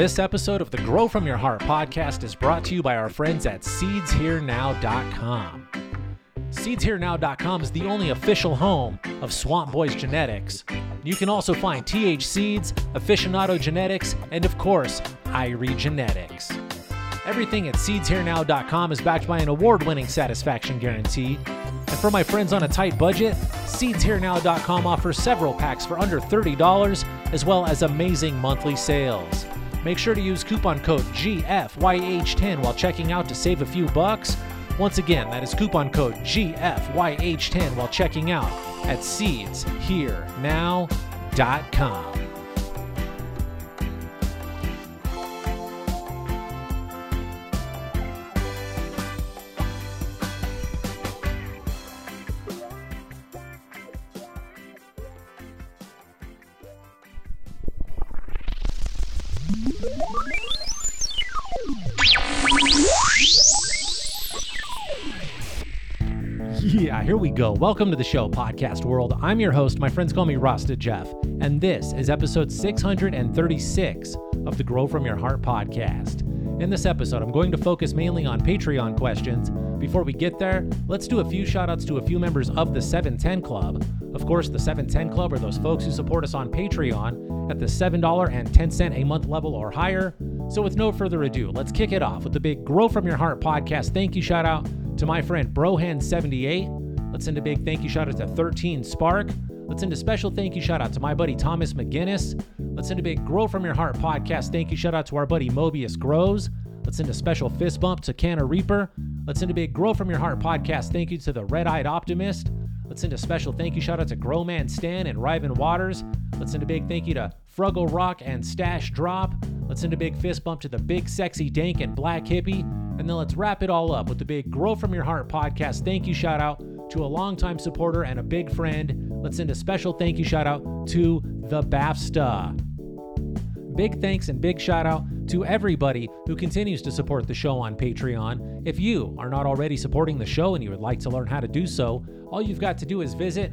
This episode of the Grow From Your Heart podcast is brought to you by our friends at SeedsHereNow.com. SeedsHereNow.com is the only official home of Swamp Boys Genetics. You can also find TH Seeds, Aficionado Genetics, and of course, Irie Genetics. Everything at SeedsHereNow.com is backed by an award winning satisfaction guarantee. And for my friends on a tight budget, SeedsHereNow.com offers several packs for under $30 as well as amazing monthly sales. Make sure to use coupon code GFYH10 while checking out to save a few bucks. Once again, that is coupon code GFYH10 while checking out at SeedsHereNow.com. Yeah, here we go. Welcome to the show, Podcast World. I'm your host. My friends call me Rasta Jeff, and this is episode 636 of the Grow From Your Heart podcast. In this episode, I'm going to focus mainly on Patreon questions. Before we get there, let's do a few shout outs to a few members of the 710 Club. Of course, the 710 Club are those folks who support us on Patreon at the $7.10 a month level or higher. So, with no further ado, let's kick it off with the big Grow From Your Heart podcast thank you shout out to my friend Brohan78. Let's send a big thank you shout out to 13 Spark. Let's send a special thank you shout out to my buddy Thomas McGinnis. Let's send a big Grow From Your Heart podcast thank you shout out to our buddy Mobius Grows. Let's send a special fist bump to Canna Reaper. Let's send a big Grow From Your Heart podcast thank you to the Red Eyed Optimist. Let's send a special thank you shout out to Growman Stan and Riven Waters. Let's send a big thank you to Fruggle Rock and Stash Drop. Let's send a big fist bump to the big sexy dank and black hippie. And then let's wrap it all up with the big Grow From Your Heart podcast thank you shout out to a longtime supporter and a big friend. Let's send a special thank you shout out to the BAFSTA. Big thanks and big shout out to everybody who continues to support the show on Patreon. If you are not already supporting the show and you would like to learn how to do so, all you've got to do is visit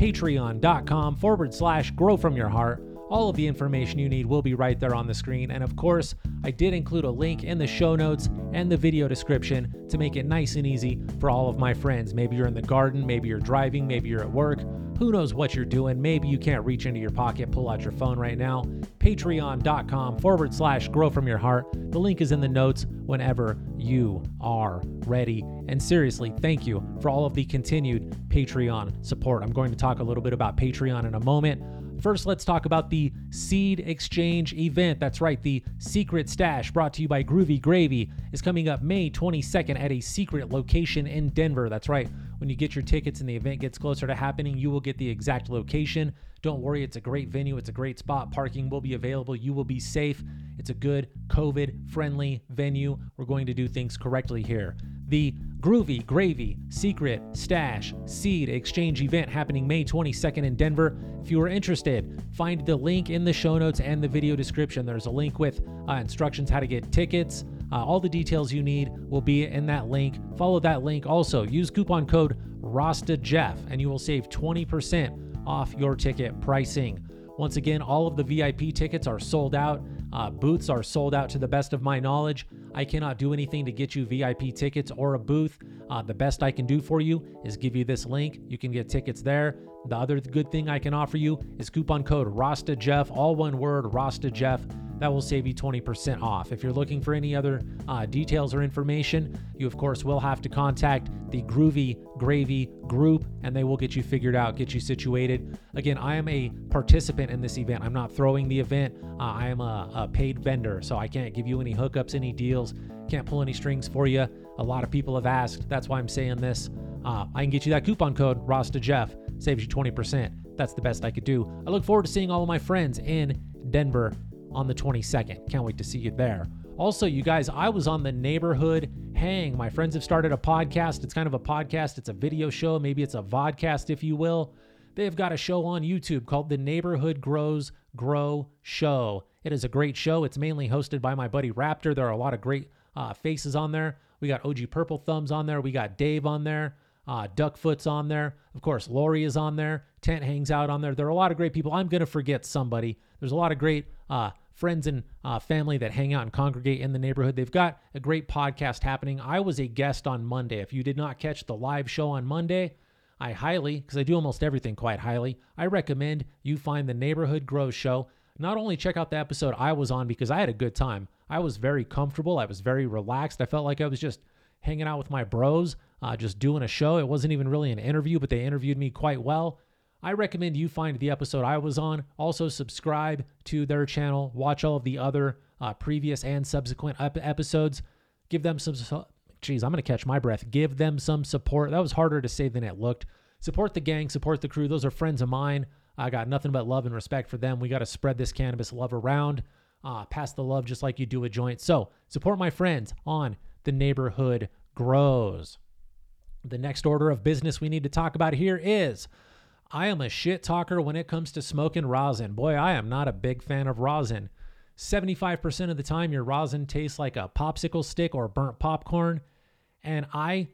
www.patreon.com forward slash grow from your heart. All of the information you need will be right there on the screen. And of course, I did include a link in the show notes and the video description to make it nice and easy for all of my friends. Maybe you're in the garden, maybe you're driving, maybe you're at work. Who knows what you're doing? Maybe you can't reach into your pocket, pull out your phone right now. Patreon.com forward slash grow from your heart. The link is in the notes whenever you are ready. And seriously, thank you for all of the continued Patreon support. I'm going to talk a little bit about Patreon in a moment. First, let's talk about the Seed Exchange event. That's right, the Secret Stash, brought to you by Groovy Gravy, is coming up May 22nd at a secret location in Denver. That's right, when you get your tickets and the event gets closer to happening, you will get the exact location. Don't worry, it's a great venue, it's a great spot. Parking will be available, you will be safe. It's a good COVID friendly venue. We're going to do things correctly here. The Groovy Gravy Secret Stash Seed Exchange event happening May 22nd in Denver. If you are interested, find the link in the show notes and the video description. There's a link with uh, instructions how to get tickets. Uh, all the details you need will be in that link. Follow that link. Also, use coupon code RASTAJEFF and you will save 20% off your ticket pricing. Once again, all of the VIP tickets are sold out. Uh, booths are sold out to the best of my knowledge. I cannot do anything to get you VIP tickets or a booth. Uh, the best I can do for you is give you this link. You can get tickets there. The other good thing I can offer you is coupon code RASTAJEFF, all one word, RASTAJEFF. That will save you 20% off. If you're looking for any other uh, details or information, you of course will have to contact the Groovy Gravy group and they will get you figured out, get you situated. Again, I am a participant in this event. I'm not throwing the event, uh, I am a, a paid vendor, so I can't give you any hookups, any deals, can't pull any strings for you. A lot of people have asked. That's why I'm saying this. Uh, I can get you that coupon code, Rasta Jeff, saves you 20%. That's the best I could do. I look forward to seeing all of my friends in Denver on the 22nd. Can't wait to see you there. Also, you guys, I was on the neighborhood hang. My friends have started a podcast. It's kind of a podcast, it's a video show, maybe it's a vodcast, if you will. They've got a show on YouTube called The Neighborhood Grows Grow Show. It is a great show. It's mainly hosted by my buddy Raptor. There are a lot of great uh, faces on there. We got OG Purple Thumbs on there. We got Dave on there. Uh, Duckfoot's on there. Of course, Lori is on there. Tent hangs out on there. There are a lot of great people. I'm going to forget somebody. There's a lot of great uh, friends and uh, family that hang out and congregate in the neighborhood. They've got a great podcast happening. I was a guest on Monday. If you did not catch the live show on Monday, I highly, because I do almost everything quite highly, I recommend you find the Neighborhood Grows Show. Not only check out the episode I was on because I had a good time, I was very comfortable, I was very relaxed. I felt like I was just hanging out with my bros, uh, just doing a show. It wasn't even really an interview, but they interviewed me quite well. I recommend you find the episode I was on. Also, subscribe to their channel. Watch all of the other uh, previous and subsequent ep- episodes. Give them some. Geez, I'm going to catch my breath. Give them some support. That was harder to say than it looked. Support the gang, support the crew. Those are friends of mine. I got nothing but love and respect for them. We got to spread this cannabis love around. Uh, pass the love just like you do a joint. So, support my friends on the neighborhood grows. The next order of business we need to talk about here is I am a shit talker when it comes to smoking rosin. Boy, I am not a big fan of rosin. 75% of the time, your rosin tastes like a popsicle stick or burnt popcorn. And I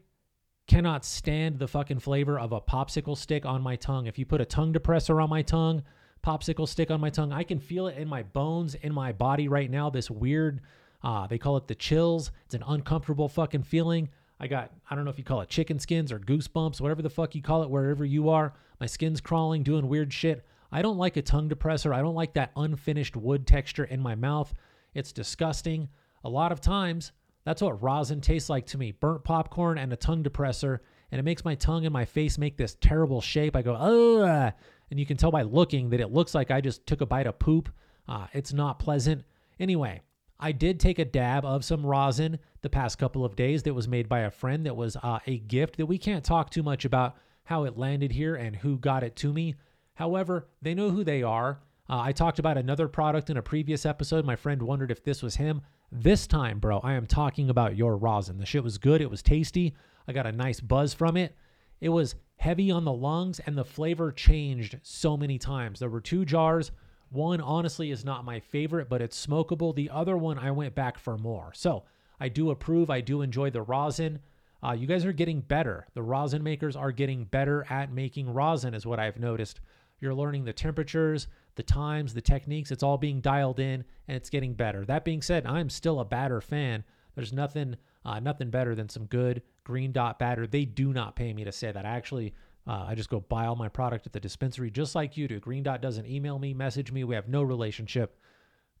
cannot stand the fucking flavor of a popsicle stick on my tongue. If you put a tongue depressor on my tongue, popsicle stick on my tongue, I can feel it in my bones, in my body right now. This weird, uh, they call it the chills. It's an uncomfortable fucking feeling. I got, I don't know if you call it chicken skins or goosebumps, whatever the fuck you call it, wherever you are. My skin's crawling, doing weird shit. I don't like a tongue depressor. I don't like that unfinished wood texture in my mouth. It's disgusting. A lot of times, that's what rosin tastes like to me burnt popcorn and a tongue depressor. And it makes my tongue and my face make this terrible shape. I go, ugh. And you can tell by looking that it looks like I just took a bite of poop. Uh, it's not pleasant. Anyway, I did take a dab of some rosin the past couple of days that was made by a friend that was uh, a gift that we can't talk too much about how it landed here and who got it to me. However, they know who they are. Uh, I talked about another product in a previous episode. My friend wondered if this was him. This time, bro, I am talking about your rosin. The shit was good. It was tasty. I got a nice buzz from it. It was heavy on the lungs, and the flavor changed so many times. There were two jars. One, honestly, is not my favorite, but it's smokable. The other one, I went back for more. So I do approve. I do enjoy the rosin. Uh, you guys are getting better. The rosin makers are getting better at making rosin, is what I've noticed. You're learning the temperatures, the times, the techniques. It's all being dialed in, and it's getting better. That being said, I'm still a batter fan. There's nothing, uh, nothing better than some good green dot batter. They do not pay me to say that. I actually, uh, I just go buy all my product at the dispensary, just like you do. Green dot doesn't email me, message me. We have no relationship.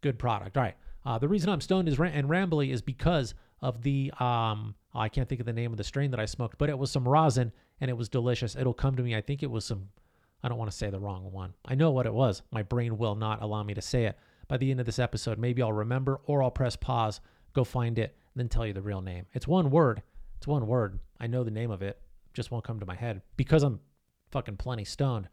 Good product. All right. Uh, the reason I'm stoned is and rambly is because of the um oh, I can't think of the name of the strain that I smoked, but it was some rosin and it was delicious. It'll come to me. I think it was some I don't want to say the wrong one. I know what it was. My brain will not allow me to say it. By the end of this episode, maybe I'll remember or I'll press pause, go find it, and then tell you the real name. It's one word. It's one word. I know the name of it. Just won't come to my head because I'm fucking plenty stoned.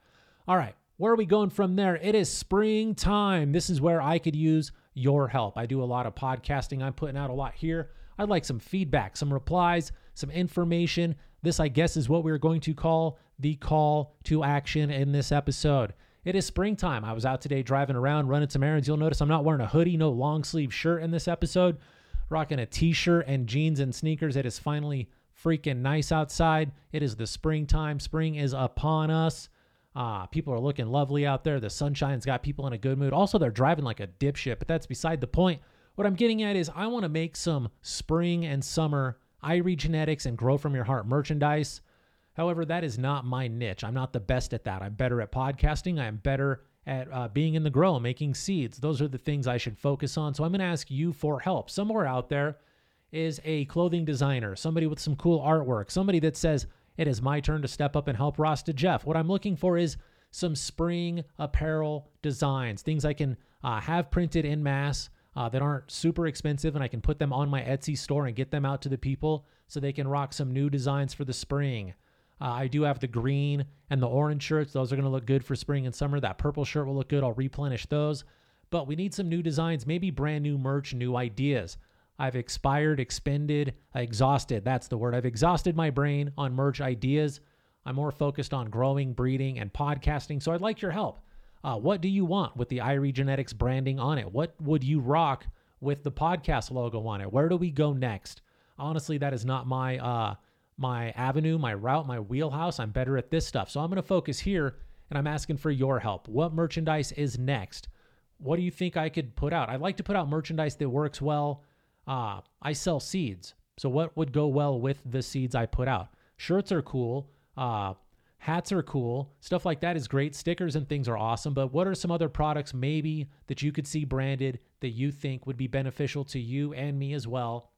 All right. Where are we going from there? It is springtime. This is where I could use your help. I do a lot of podcasting. I'm putting out a lot here. I'd like some feedback, some replies, some information. This, I guess, is what we're going to call the call to action in this episode. It is springtime. I was out today driving around, running some errands. You'll notice I'm not wearing a hoodie, no long sleeve shirt in this episode. Rocking a t shirt and jeans and sneakers. It is finally freaking nice outside. It is the springtime. Spring is upon us. Uh, people are looking lovely out there. The sunshine's got people in a good mood. Also, they're driving like a dipshit, but that's beside the point. What I'm getting at is I want to make some spring and summer Irie genetics and grow from your heart merchandise. However, that is not my niche. I'm not the best at that. I'm better at podcasting. I'm better at uh, being in the grow, making seeds. Those are the things I should focus on. So I'm going to ask you for help. Somewhere out there is a clothing designer, somebody with some cool artwork, somebody that says, it is my turn to step up and help Rasta Jeff. What I'm looking for is some spring apparel designs, things I can uh, have printed in mass uh, that aren't super expensive, and I can put them on my Etsy store and get them out to the people so they can rock some new designs for the spring. Uh, I do have the green and the orange shirts. Those are going to look good for spring and summer. That purple shirt will look good. I'll replenish those. But we need some new designs, maybe brand new merch, new ideas. I've expired, expended, exhausted. That's the word. I've exhausted my brain on merch ideas. I'm more focused on growing, breeding, and podcasting. So I'd like your help. Uh, what do you want with the Irie Genetics branding on it? What would you rock with the podcast logo on it? Where do we go next? Honestly, that is not my uh, my avenue, my route, my wheelhouse. I'm better at this stuff. So I'm going to focus here and I'm asking for your help. What merchandise is next? what do you think I could put out? I'd like to put out merchandise that works well. Uh, I sell seeds. So, what would go well with the seeds I put out? Shirts are cool. Uh, hats are cool. Stuff like that is great. Stickers and things are awesome. But what are some other products maybe that you could see branded that you think would be beneficial to you and me as well?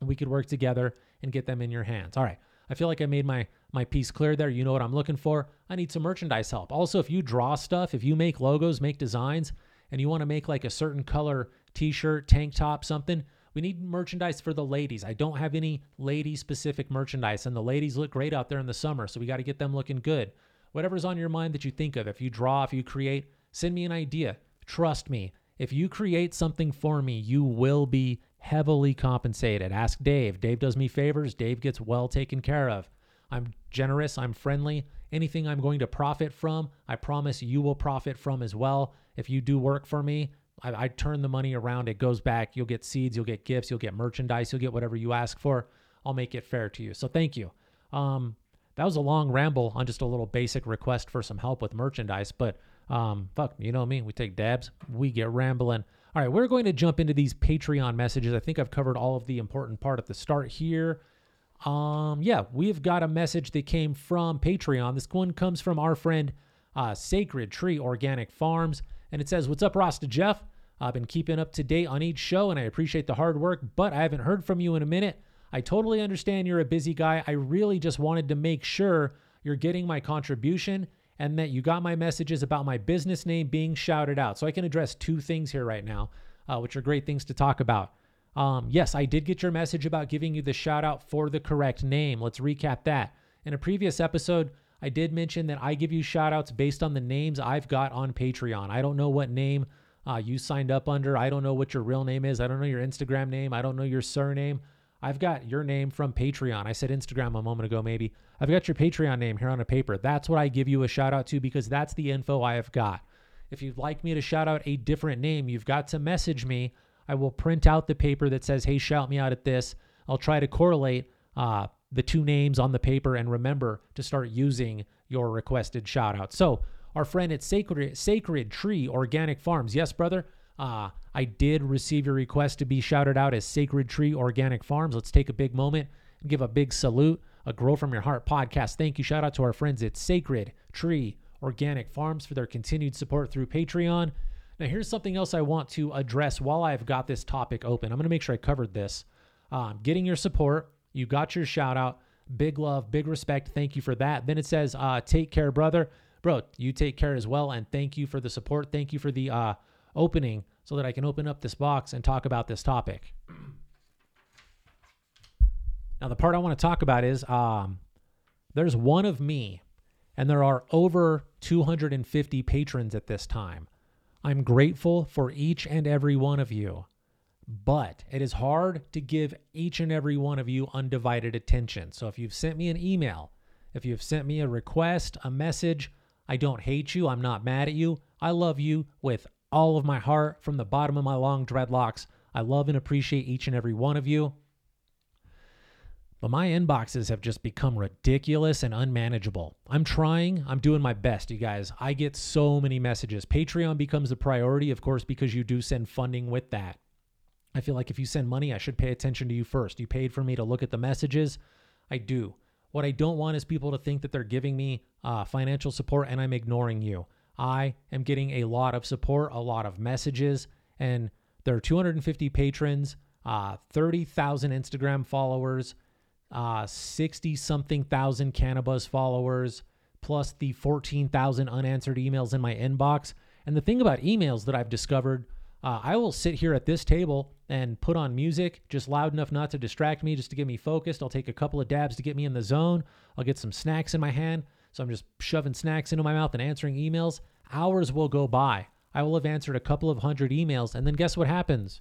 We could work together and get them in your hands. All right. I feel like I made my my piece clear there. You know what I'm looking for. I need some merchandise help. Also, if you draw stuff, if you make logos, make designs, and you want to make like a certain color t-shirt, tank top, something, we need merchandise for the ladies. I don't have any lady specific merchandise, and the ladies look great out there in the summer, so we got to get them looking good. Whatever's on your mind that you think of, if you draw, if you create, send me an idea. Trust me, if you create something for me, you will be heavily compensated. Ask Dave. Dave does me favors. Dave gets well taken care of. I'm generous. I'm friendly. Anything I'm going to profit from, I promise you will profit from as well. If you do work for me, I, I turn the money around. It goes back. You'll get seeds. You'll get gifts. You'll get merchandise. You'll get whatever you ask for. I'll make it fair to you. So thank you. Um, that was a long ramble on just a little basic request for some help with merchandise, but um, fuck, you know me. We take dabs. We get rambling. All right, we're going to jump into these Patreon messages. I think I've covered all of the important part at the start here. Um, yeah, we've got a message that came from Patreon. This one comes from our friend uh, Sacred Tree Organic Farms, and it says, "What's up, Rasta Jeff? I've been keeping up to date on each show, and I appreciate the hard work, but I haven't heard from you in a minute. I totally understand you're a busy guy. I really just wanted to make sure you're getting my contribution and that you got my messages about my business name being shouted out. So I can address two things here right now, uh, which are great things to talk about. Um, yes, I did get your message about giving you the shout out for the correct name. Let's recap that. In a previous episode, I did mention that I give you shout outs based on the names I've got on Patreon. I don't know what name uh, you signed up under. I don't know what your real name is. I don't know your Instagram name. I don't know your surname. I've got your name from Patreon. I said Instagram a moment ago, maybe. I've got your Patreon name here on a paper. That's what I give you a shout out to because that's the info I have got. If you'd like me to shout out a different name, you've got to message me. I will print out the paper that says, hey, shout me out at this. I'll try to correlate uh, the two names on the paper and remember to start using your requested shout out. So, our friend at Sacred, Sacred Tree Organic Farms, yes, brother, uh, I did receive your request to be shouted out as Sacred Tree Organic Farms. Let's take a big moment and give a big salute, a Grow From Your Heart podcast. Thank you. Shout out to our friends at Sacred Tree Organic Farms for their continued support through Patreon. Now, here's something else I want to address while I've got this topic open. I'm going to make sure I covered this. Um, getting your support, you got your shout out. Big love, big respect. Thank you for that. Then it says, uh, take care, brother. Bro, you take care as well. And thank you for the support. Thank you for the uh, opening so that I can open up this box and talk about this topic. Now, the part I want to talk about is um, there's one of me, and there are over 250 patrons at this time. I'm grateful for each and every one of you, but it is hard to give each and every one of you undivided attention. So if you've sent me an email, if you've sent me a request, a message, I don't hate you. I'm not mad at you. I love you with all of my heart from the bottom of my long dreadlocks. I love and appreciate each and every one of you. But my inboxes have just become ridiculous and unmanageable. I'm trying, I'm doing my best, you guys. I get so many messages. Patreon becomes a priority, of course, because you do send funding with that. I feel like if you send money, I should pay attention to you first. You paid for me to look at the messages. I do. What I don't want is people to think that they're giving me uh, financial support and I'm ignoring you. I am getting a lot of support, a lot of messages, and there are 250 patrons, uh, 30,000 Instagram followers, 60 uh, something thousand Cannabis followers, plus the 14,000 unanswered emails in my inbox. And the thing about emails that I've discovered, uh, I will sit here at this table and put on music just loud enough not to distract me, just to get me focused. I'll take a couple of dabs to get me in the zone. I'll get some snacks in my hand. So I'm just shoving snacks into my mouth and answering emails. Hours will go by. I will have answered a couple of hundred emails. And then guess what happens?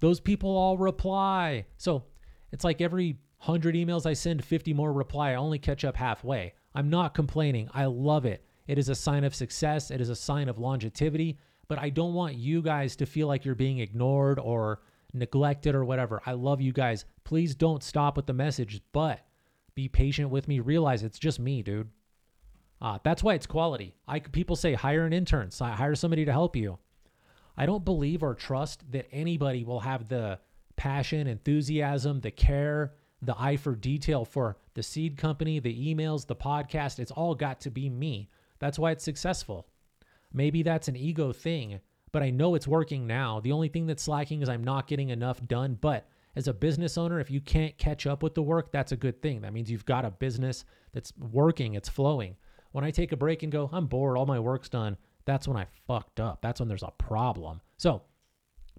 Those people all reply. So it's like every 100 emails I send, 50 more reply. I only catch up halfway. I'm not complaining. I love it. It is a sign of success, it is a sign of longevity. But I don't want you guys to feel like you're being ignored or neglected or whatever. I love you guys. Please don't stop with the message, but be patient with me. Realize it's just me, dude. Uh, that's why it's quality. I people say hire an intern, so hire somebody to help you. I don't believe or trust that anybody will have the passion, enthusiasm, the care, the eye for detail for the seed company, the emails, the podcast. It's all got to be me. That's why it's successful. Maybe that's an ego thing, but I know it's working now. The only thing that's lacking is I'm not getting enough done. But as a business owner, if you can't catch up with the work, that's a good thing. That means you've got a business that's working, it's flowing. When I take a break and go, I'm bored, all my work's done, that's when I fucked up. That's when there's a problem. So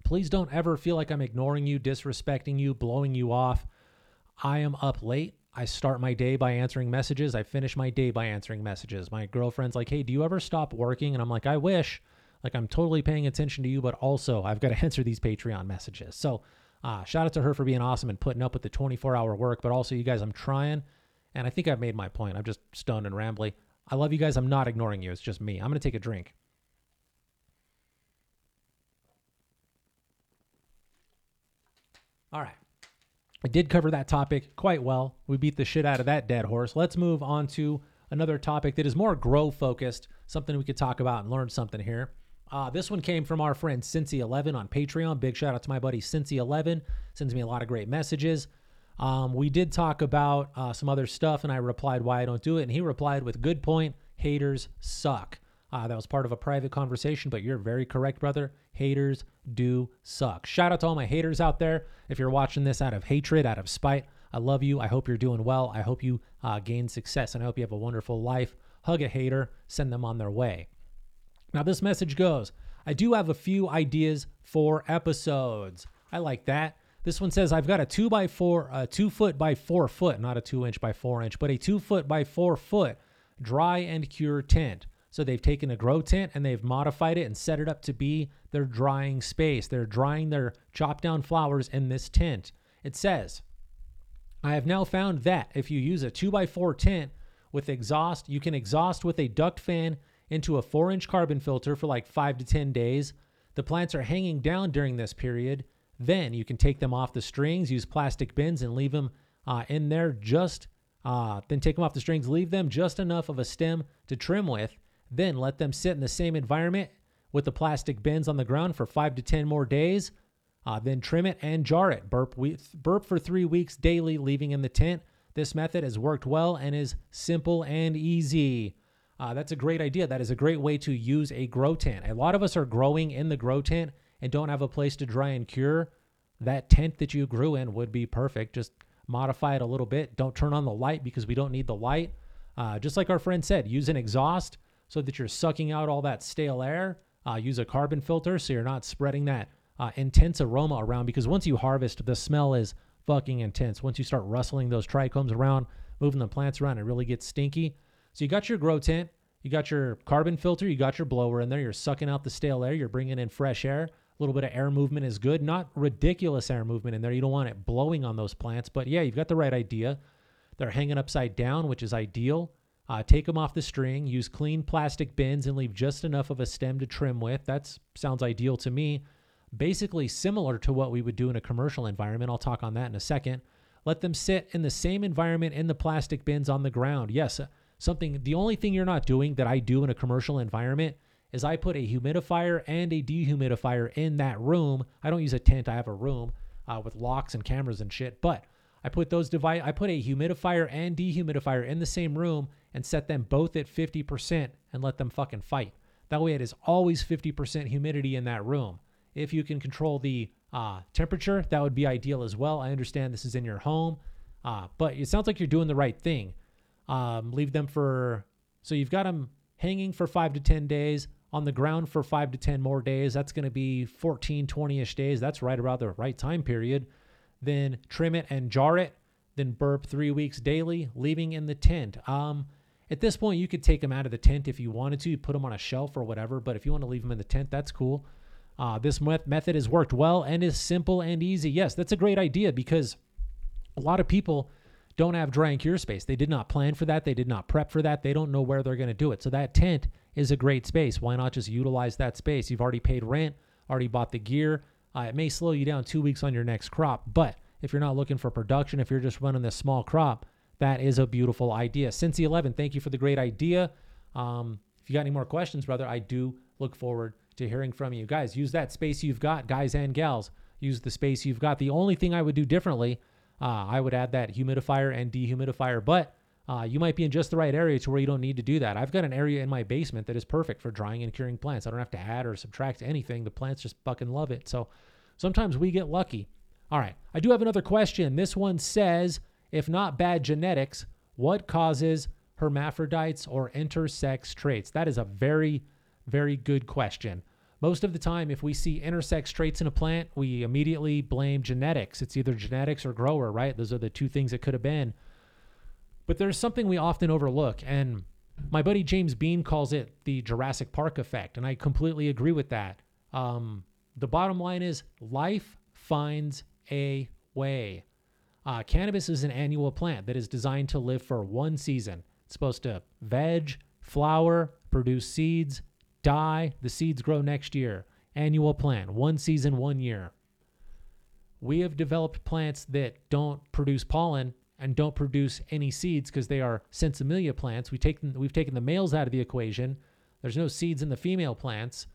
please don't ever feel like I'm ignoring you, disrespecting you, blowing you off. I am up late. I start my day by answering messages. I finish my day by answering messages. My girlfriend's like, hey, do you ever stop working? And I'm like, I wish. Like, I'm totally paying attention to you, but also I've got to answer these Patreon messages. So, uh, shout out to her for being awesome and putting up with the 24 hour work. But also, you guys, I'm trying. And I think I've made my point. I'm just stoned and rambly. I love you guys. I'm not ignoring you. It's just me. I'm going to take a drink. All right. I did cover that topic quite well. We beat the shit out of that dead horse. Let's move on to another topic that is more grow focused, something we could talk about and learn something here. Uh, this one came from our friend Cincy11 on Patreon. Big shout out to my buddy Cincy11. Sends me a lot of great messages. Um, we did talk about uh, some other stuff, and I replied why I don't do it, and he replied with good point. Haters suck. Uh, that was part of a private conversation, but you're very correct, brother. Haters do suck. Shout out to all my haters out there. If you're watching this out of hatred, out of spite, I love you. I hope you're doing well. I hope you uh, gain success, and I hope you have a wonderful life. Hug a hater, send them on their way. Now, this message goes I do have a few ideas for episodes. I like that. This one says I've got a two by four, a two foot by four foot, not a two inch by four inch, but a two foot by four foot dry and cure tent. So they've taken a grow tent and they've modified it and set it up to be their drying space. They're drying their chopped down flowers in this tent. It says, I have now found that if you use a 2x4 tent with exhaust, you can exhaust with a duct fan into a 4 inch carbon filter for like 5 to 10 days. The plants are hanging down during this period. Then you can take them off the strings, use plastic bins, and leave them uh, in there just. Uh, then take them off the strings, leave them just enough of a stem to trim with, then let them sit in the same environment with the plastic bins on the ground for five to 10 more days. Uh, then trim it and jar it. Burp, we, burp for three weeks daily, leaving in the tent. This method has worked well and is simple and easy. Uh, that's a great idea. That is a great way to use a grow tent. A lot of us are growing in the grow tent and don't have a place to dry and cure. That tent that you grew in would be perfect. Just modify it a little bit. Don't turn on the light because we don't need the light. Uh, just like our friend said, use an exhaust so that you're sucking out all that stale air. Uh, use a carbon filter so you're not spreading that uh, intense aroma around because once you harvest, the smell is fucking intense. Once you start rustling those trichomes around, moving the plants around, it really gets stinky. So you got your grow tent, you got your carbon filter, you got your blower in there, you're sucking out the stale air, you're bringing in fresh air. A little bit of air movement is good, not ridiculous air movement in there. You don't want it blowing on those plants, but yeah, you've got the right idea. They're hanging upside down, which is ideal. Uh, take them off the string, use clean plastic bins, and leave just enough of a stem to trim with. That sounds ideal to me. Basically, similar to what we would do in a commercial environment. I'll talk on that in a second. Let them sit in the same environment in the plastic bins on the ground. Yes, uh, something, the only thing you're not doing that I do in a commercial environment is I put a humidifier and a dehumidifier in that room. I don't use a tent, I have a room uh, with locks and cameras and shit, but I put those device I put a humidifier and dehumidifier in the same room and set them both at 50% and let them fucking fight. That way it is always 50% humidity in that room. If you can control the uh, temperature, that would be ideal as well. I understand this is in your home, uh, but it sounds like you're doing the right thing. Um, leave them for, so you've got them hanging for five to 10 days, on the ground for five to 10 more days. That's going to be 14, 20 ish days. That's right around the right time period then trim it and jar it, then burp three weeks daily, leaving in the tent. Um, at this point, you could take them out of the tent if you wanted to, put them on a shelf or whatever. But if you want to leave them in the tent, that's cool. Uh, this method has worked well and is simple and easy. Yes, that's a great idea because a lot of people don't have dry and cure space. They did not plan for that. They did not prep for that. They don't know where they're going to do it. So that tent is a great space. Why not just utilize that space? You've already paid rent, already bought the gear. Uh, it may slow you down two weeks on your next crop, but if you're not looking for production, if you're just running this small crop, that is a beautiful idea. Cincy 11, thank you for the great idea. Um, if you got any more questions, brother, I do look forward to hearing from you. Guys, use that space you've got, guys and gals. Use the space you've got. The only thing I would do differently, uh, I would add that humidifier and dehumidifier, but uh, you might be in just the right area to where you don't need to do that. I've got an area in my basement that is perfect for drying and curing plants. I don't have to add or subtract anything. The plants just fucking love it. So sometimes we get lucky. All right. I do have another question. This one says if not bad genetics, what causes hermaphrodites or intersex traits? That is a very, very good question. Most of the time, if we see intersex traits in a plant, we immediately blame genetics. It's either genetics or grower, right? Those are the two things it could have been. But there's something we often overlook, and my buddy James Bean calls it the Jurassic Park effect, and I completely agree with that. Um, the bottom line is life finds a way. Uh, cannabis is an annual plant that is designed to live for one season. It's supposed to veg, flower, produce seeds, die. The seeds grow next year. Annual plant, one season, one year. We have developed plants that don't produce pollen and don't produce any seeds because they are sinsemilla plants. We take them, we've taken the males out of the equation. There's no seeds in the female plants.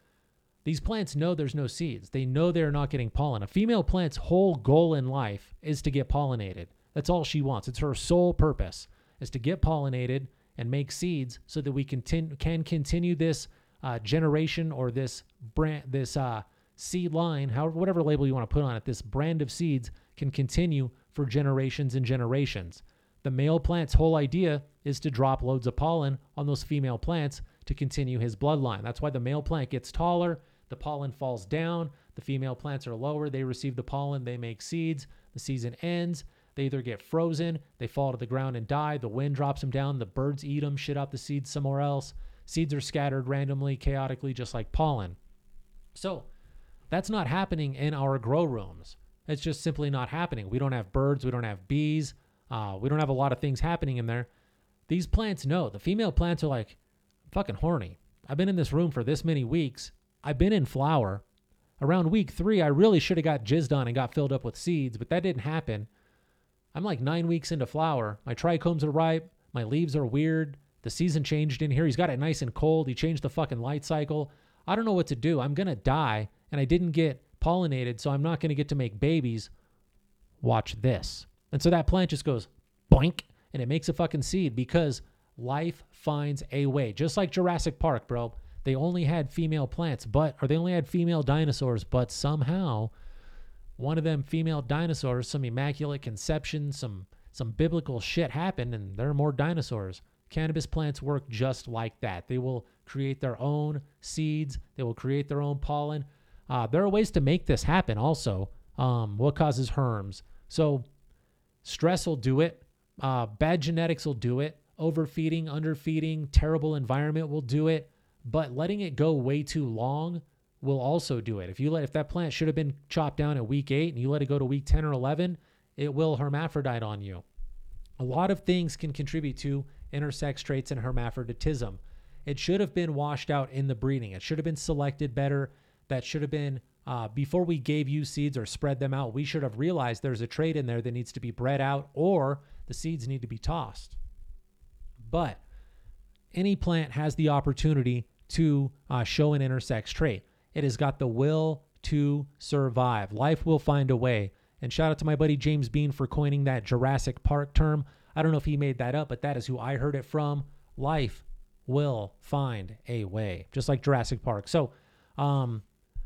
These plants know there's no seeds. They know they're not getting pollen. A female plant's whole goal in life is to get pollinated. That's all she wants. It's her sole purpose is to get pollinated and make seeds so that we can, can continue this uh, generation or this brand, this uh, seed line, however, whatever label you want to put on it, this brand of seeds can continue for generations and generations. The male plant's whole idea is to drop loads of pollen on those female plants to continue his bloodline. That's why the male plant gets taller, the pollen falls down, the female plants are lower, they receive the pollen, they make seeds, the season ends, they either get frozen, they fall to the ground and die, the wind drops them down, the birds eat them, shit out the seeds somewhere else. Seeds are scattered randomly, chaotically, just like pollen. So, that's not happening in our grow rooms. It's just simply not happening. We don't have birds, we don't have bees, uh, we don't have a lot of things happening in there. These plants know. The female plants are like, fucking horny. I've been in this room for this many weeks. I've been in flower. Around week three, I really should have got jizzed on and got filled up with seeds, but that didn't happen. I'm like nine weeks into flower. My trichomes are ripe. My leaves are weird. The season changed in here. He's got it nice and cold. He changed the fucking light cycle. I don't know what to do. I'm going to die, and I didn't get pollinated, so I'm not going to get to make babies. Watch this. And so that plant just goes boink, and it makes a fucking seed because life finds a way. Just like Jurassic Park, bro. They only had female plants, but, or they only had female dinosaurs, but somehow one of them female dinosaurs, some immaculate conception, some some biblical shit happened, and there are more dinosaurs. Cannabis plants work just like that. They will create their own seeds. They will create their own pollen. Uh, there are ways to make this happen. Also, um, what causes herms? So, stress will do it. Uh, bad genetics will do it. Overfeeding, underfeeding, terrible environment will do it. But letting it go way too long will also do it. If you let if that plant should have been chopped down at week 8 and you let it go to week 10 or 11, it will hermaphrodite on you. A lot of things can contribute to intersex traits and hermaphroditism. It should have been washed out in the breeding. It should have been selected better. That should have been uh, before we gave you seeds or spread them out. We should have realized there's a trait in there that needs to be bred out, or the seeds need to be tossed. But any plant has the opportunity to uh, show an intersex trait. It has got the will to survive. Life will find a way. And shout out to my buddy James Bean for coining that Jurassic Park term. I don't know if he made that up, but that is who I heard it from. Life will find a way, just like Jurassic Park. So, um,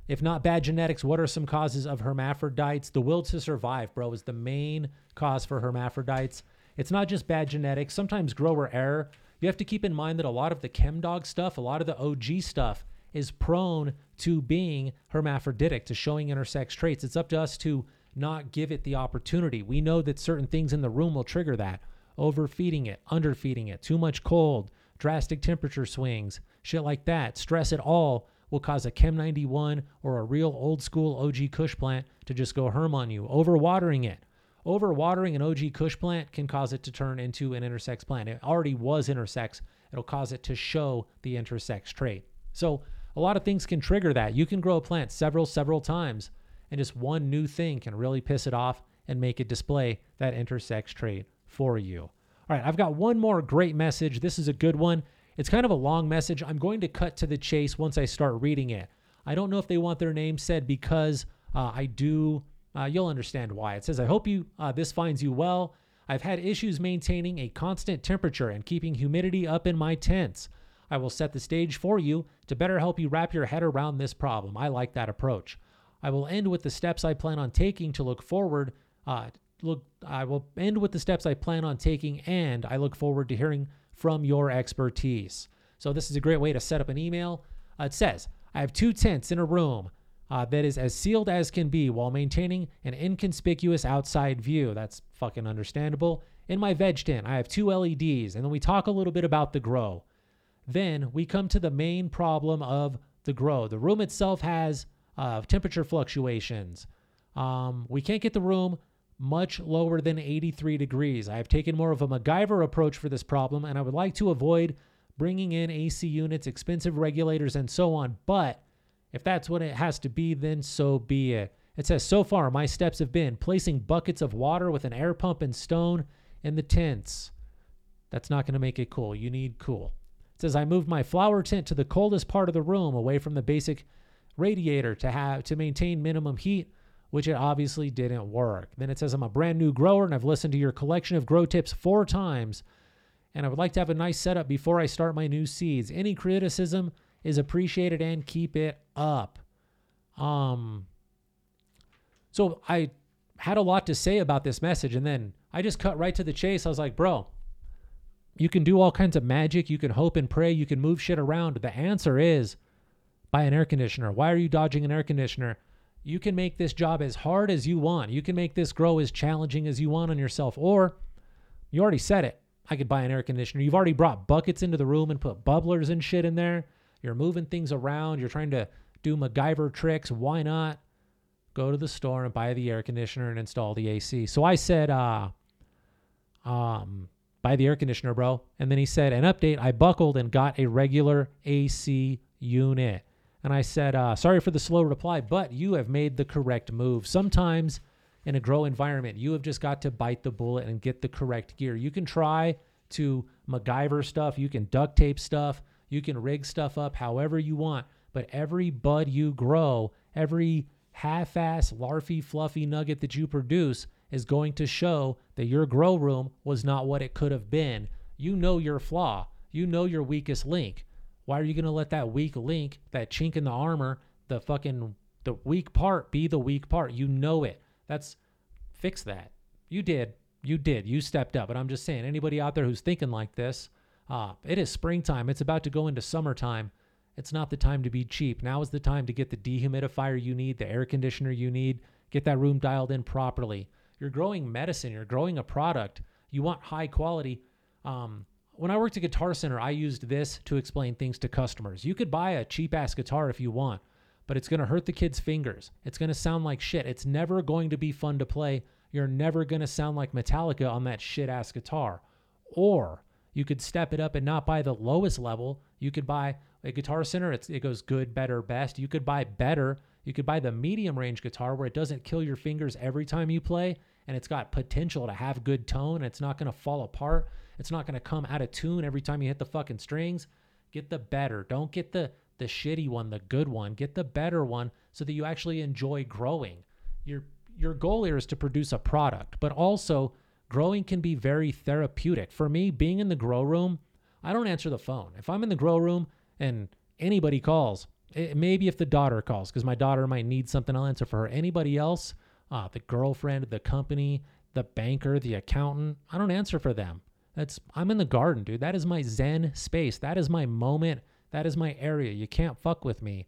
if not bad genetics, what are some causes of hermaphrodites? The will to survive, bro, is the main cause for hermaphrodites. It's not just bad genetics, sometimes grower error. You have to keep in mind that a lot of the chemdog stuff, a lot of the OG stuff, is prone to being hermaphroditic, to showing intersex traits. It's up to us to not give it the opportunity. We know that certain things in the room will trigger that. Overfeeding it, underfeeding it, too much cold, drastic temperature swings, shit like that. Stress at all will cause a Chem 91 or a real old school OG Kush plant to just go herm on you. Overwatering it. Overwatering an OG Kush plant can cause it to turn into an intersex plant. It already was intersex. It'll cause it to show the intersex trait. So a lot of things can trigger that. You can grow a plant several, several times, and just one new thing can really piss it off and make it display that intersex trait for you. All right, I've got one more great message. This is a good one. It's kind of a long message. I'm going to cut to the chase once I start reading it. I don't know if they want their name said because uh, I do. Uh, you'll understand why. It says, "I hope you uh, this finds you well. I've had issues maintaining a constant temperature and keeping humidity up in my tents. I will set the stage for you to better help you wrap your head around this problem. I like that approach. I will end with the steps I plan on taking to look forward. Uh, look, I will end with the steps I plan on taking, and I look forward to hearing from your expertise. So this is a great way to set up an email. Uh, it says, I have two tents in a room uh, that is as sealed as can be while maintaining an inconspicuous outside view. That's fucking understandable. In my veg tent, I have two LEDs, and then we talk a little bit about the grow. Then we come to the main problem of the grow. The room itself has uh, temperature fluctuations. Um, we can't get the room much lower than 83 degrees. I have taken more of a MacGyver approach for this problem, and I would like to avoid bringing in AC units, expensive regulators, and so on. But if that's what it has to be, then so be it. It says, so far, my steps have been placing buckets of water with an air pump and stone in the tents. That's not going to make it cool. You need cool. It says, I moved my flower tent to the coldest part of the room away from the basic radiator to have to maintain minimum heat, which it obviously didn't work. Then it says, I'm a brand new grower and I've listened to your collection of grow tips four times and I would like to have a nice setup before I start my new seeds. Any criticism is appreciated and keep it up. Um so I had a lot to say about this message and then I just cut right to the chase. I was like, "Bro, you can do all kinds of magic, you can hope and pray, you can move shit around. The answer is buy an air conditioner. Why are you dodging an air conditioner? You can make this job as hard as you want. You can make this grow as challenging as you want on yourself or you already said it I could buy an air conditioner. You've already brought buckets into the room and put bubblers and shit in there. You're moving things around. You're trying to do MacGyver tricks. Why not go to the store and buy the air conditioner and install the AC? So I said, uh, um, buy the air conditioner, bro. And then he said, an update. I buckled and got a regular AC unit. And I said, uh, sorry for the slow reply, but you have made the correct move. Sometimes in a grow environment. You have just got to bite the bullet and get the correct gear. You can try to MacGyver stuff, you can duct tape stuff, you can rig stuff up however you want, but every bud you grow, every half ass, larfy, fluffy nugget that you produce is going to show that your grow room was not what it could have been. You know your flaw, you know your weakest link. Why are you going to let that weak link, that chink in the armor, the fucking the weak part be the weak part? You know it. That's fix that. You did. You did. You stepped up. But I'm just saying, anybody out there who's thinking like this, uh, it is springtime. It's about to go into summertime. It's not the time to be cheap. Now is the time to get the dehumidifier you need, the air conditioner you need, get that room dialed in properly. You're growing medicine, you're growing a product. You want high quality. Um, when I worked at Guitar Center, I used this to explain things to customers. You could buy a cheap ass guitar if you want, but it's going to hurt the kids' fingers. It's going to sound like shit. It's never going to be fun to play. You're never going to sound like Metallica on that shit ass guitar. Or you could step it up and not buy the lowest level. You could buy a Guitar Center, it goes good, better, best. You could buy better. You could buy the medium range guitar where it doesn't kill your fingers every time you play and it's got potential to have good tone. It's not going to fall apart. It's not going to come out of tune every time you hit the fucking strings. Get the better. Don't get the the shitty one, the good one. Get the better one so that you actually enjoy growing. Your your goal here is to produce a product, but also growing can be very therapeutic. For me, being in the grow room, I don't answer the phone. If I'm in the grow room and anybody calls, it, eh, maybe if the daughter calls, because my daughter might need something, I'll answer for her. Anybody else, uh, the girlfriend, the company, the banker, the accountant, I don't answer for them. That's I'm in the garden, dude. That is my zen space. That is my moment that is my area. You can't fuck with me.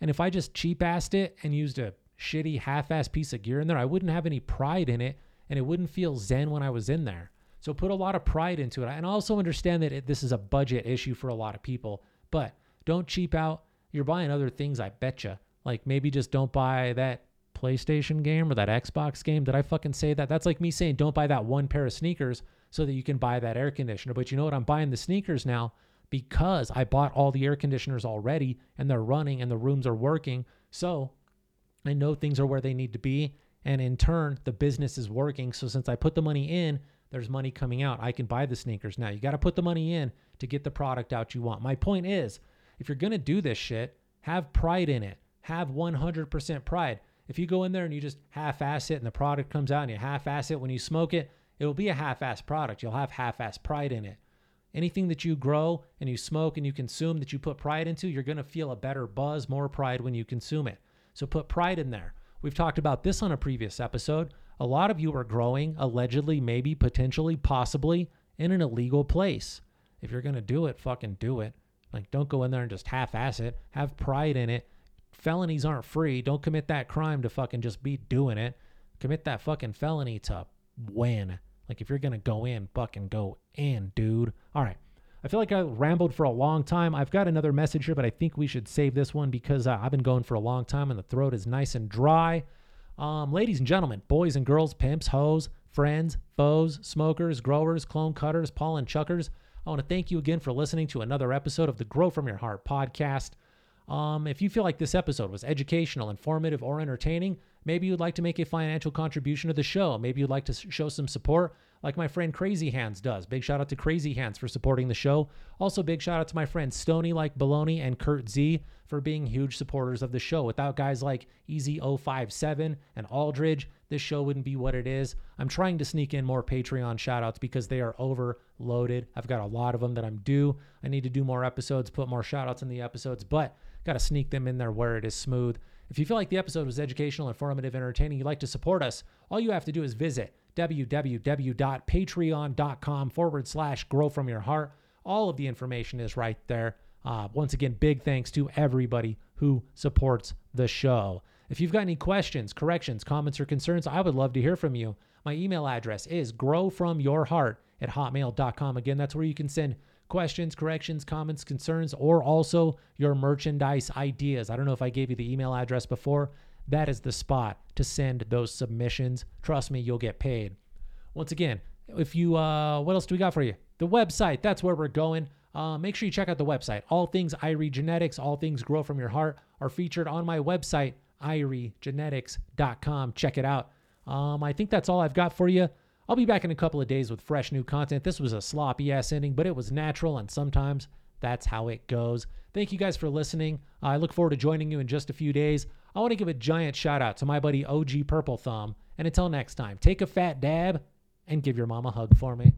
And if I just cheap assed it and used a shitty half ass piece of gear in there, I wouldn't have any pride in it and it wouldn't feel zen when I was in there. So put a lot of pride into it. And I also understand that it, this is a budget issue for a lot of people, but don't cheap out. You're buying other things, I betcha. Like maybe just don't buy that PlayStation game or that Xbox game. Did I fucking say that? That's like me saying don't buy that one pair of sneakers so that you can buy that air conditioner. But you know what? I'm buying the sneakers now because I bought all the air conditioners already and they're running and the rooms are working. So I know things are where they need to be. And in turn, the business is working. So since I put the money in, there's money coming out. I can buy the sneakers now. You got to put the money in to get the product out you want. My point is, if you're going to do this shit, have pride in it. Have 100% pride. If you go in there and you just half ass it and the product comes out and you half ass it when you smoke it, it will be a half ass product. You'll have half ass pride in it. Anything that you grow and you smoke and you consume that you put pride into, you're going to feel a better buzz, more pride when you consume it. So put pride in there. We've talked about this on a previous episode. A lot of you are growing, allegedly, maybe, potentially, possibly, in an illegal place. If you're going to do it, fucking do it. Like, don't go in there and just half ass it. Have pride in it. Felonies aren't free. Don't commit that crime to fucking just be doing it. Commit that fucking felony to win. Like, if you're going to go in, fucking go in, dude. All right. I feel like I rambled for a long time. I've got another message here, but I think we should save this one because uh, I've been going for a long time and the throat is nice and dry. Um, ladies and gentlemen, boys and girls, pimps, hoes, friends, foes, smokers, growers, clone cutters, pollen chuckers, I want to thank you again for listening to another episode of the Grow From Your Heart podcast. Um, if you feel like this episode was educational, informative, or entertaining, maybe you'd like to make a financial contribution to the show. Maybe you'd like to show some support like my friend Crazy Hands does. Big shout out to Crazy Hands for supporting the show. Also, big shout out to my friends Stony Like Baloney and Kurt Z for being huge supporters of the show. Without guys like Easy057 and Aldridge, this show wouldn't be what it is. I'm trying to sneak in more Patreon shout outs because they are overloaded. I've got a lot of them that I'm due. I need to do more episodes, put more shout outs in the episodes, but got to sneak them in there where it is smooth. If you feel like the episode was educational, informative, entertaining, you'd like to support us, all you have to do is visit www.patreon.com forward slash grow from your heart. All of the information is right there. Uh, once again, big thanks to everybody who supports the show. If you've got any questions, corrections, comments, or concerns, I would love to hear from you. My email address is growfromyourheart at hotmail.com. Again, that's where you can send questions, corrections, comments, concerns, or also your merchandise ideas. I don't know if I gave you the email address before. That is the spot to send those submissions. Trust me, you'll get paid. Once again, if you, uh, what else do we got for you? The website, that's where we're going. Uh, make sure you check out the website. All things Irie Genetics, all things grow from your heart are featured on my website, iriegenetics.com. Check it out. Um, I think that's all I've got for you. I'll be back in a couple of days with fresh new content. This was a sloppy ass ending, but it was natural, and sometimes that's how it goes. Thank you guys for listening. I look forward to joining you in just a few days. I want to give a giant shout out to my buddy OG Purple Thumb. And until next time, take a fat dab and give your mom a hug for me.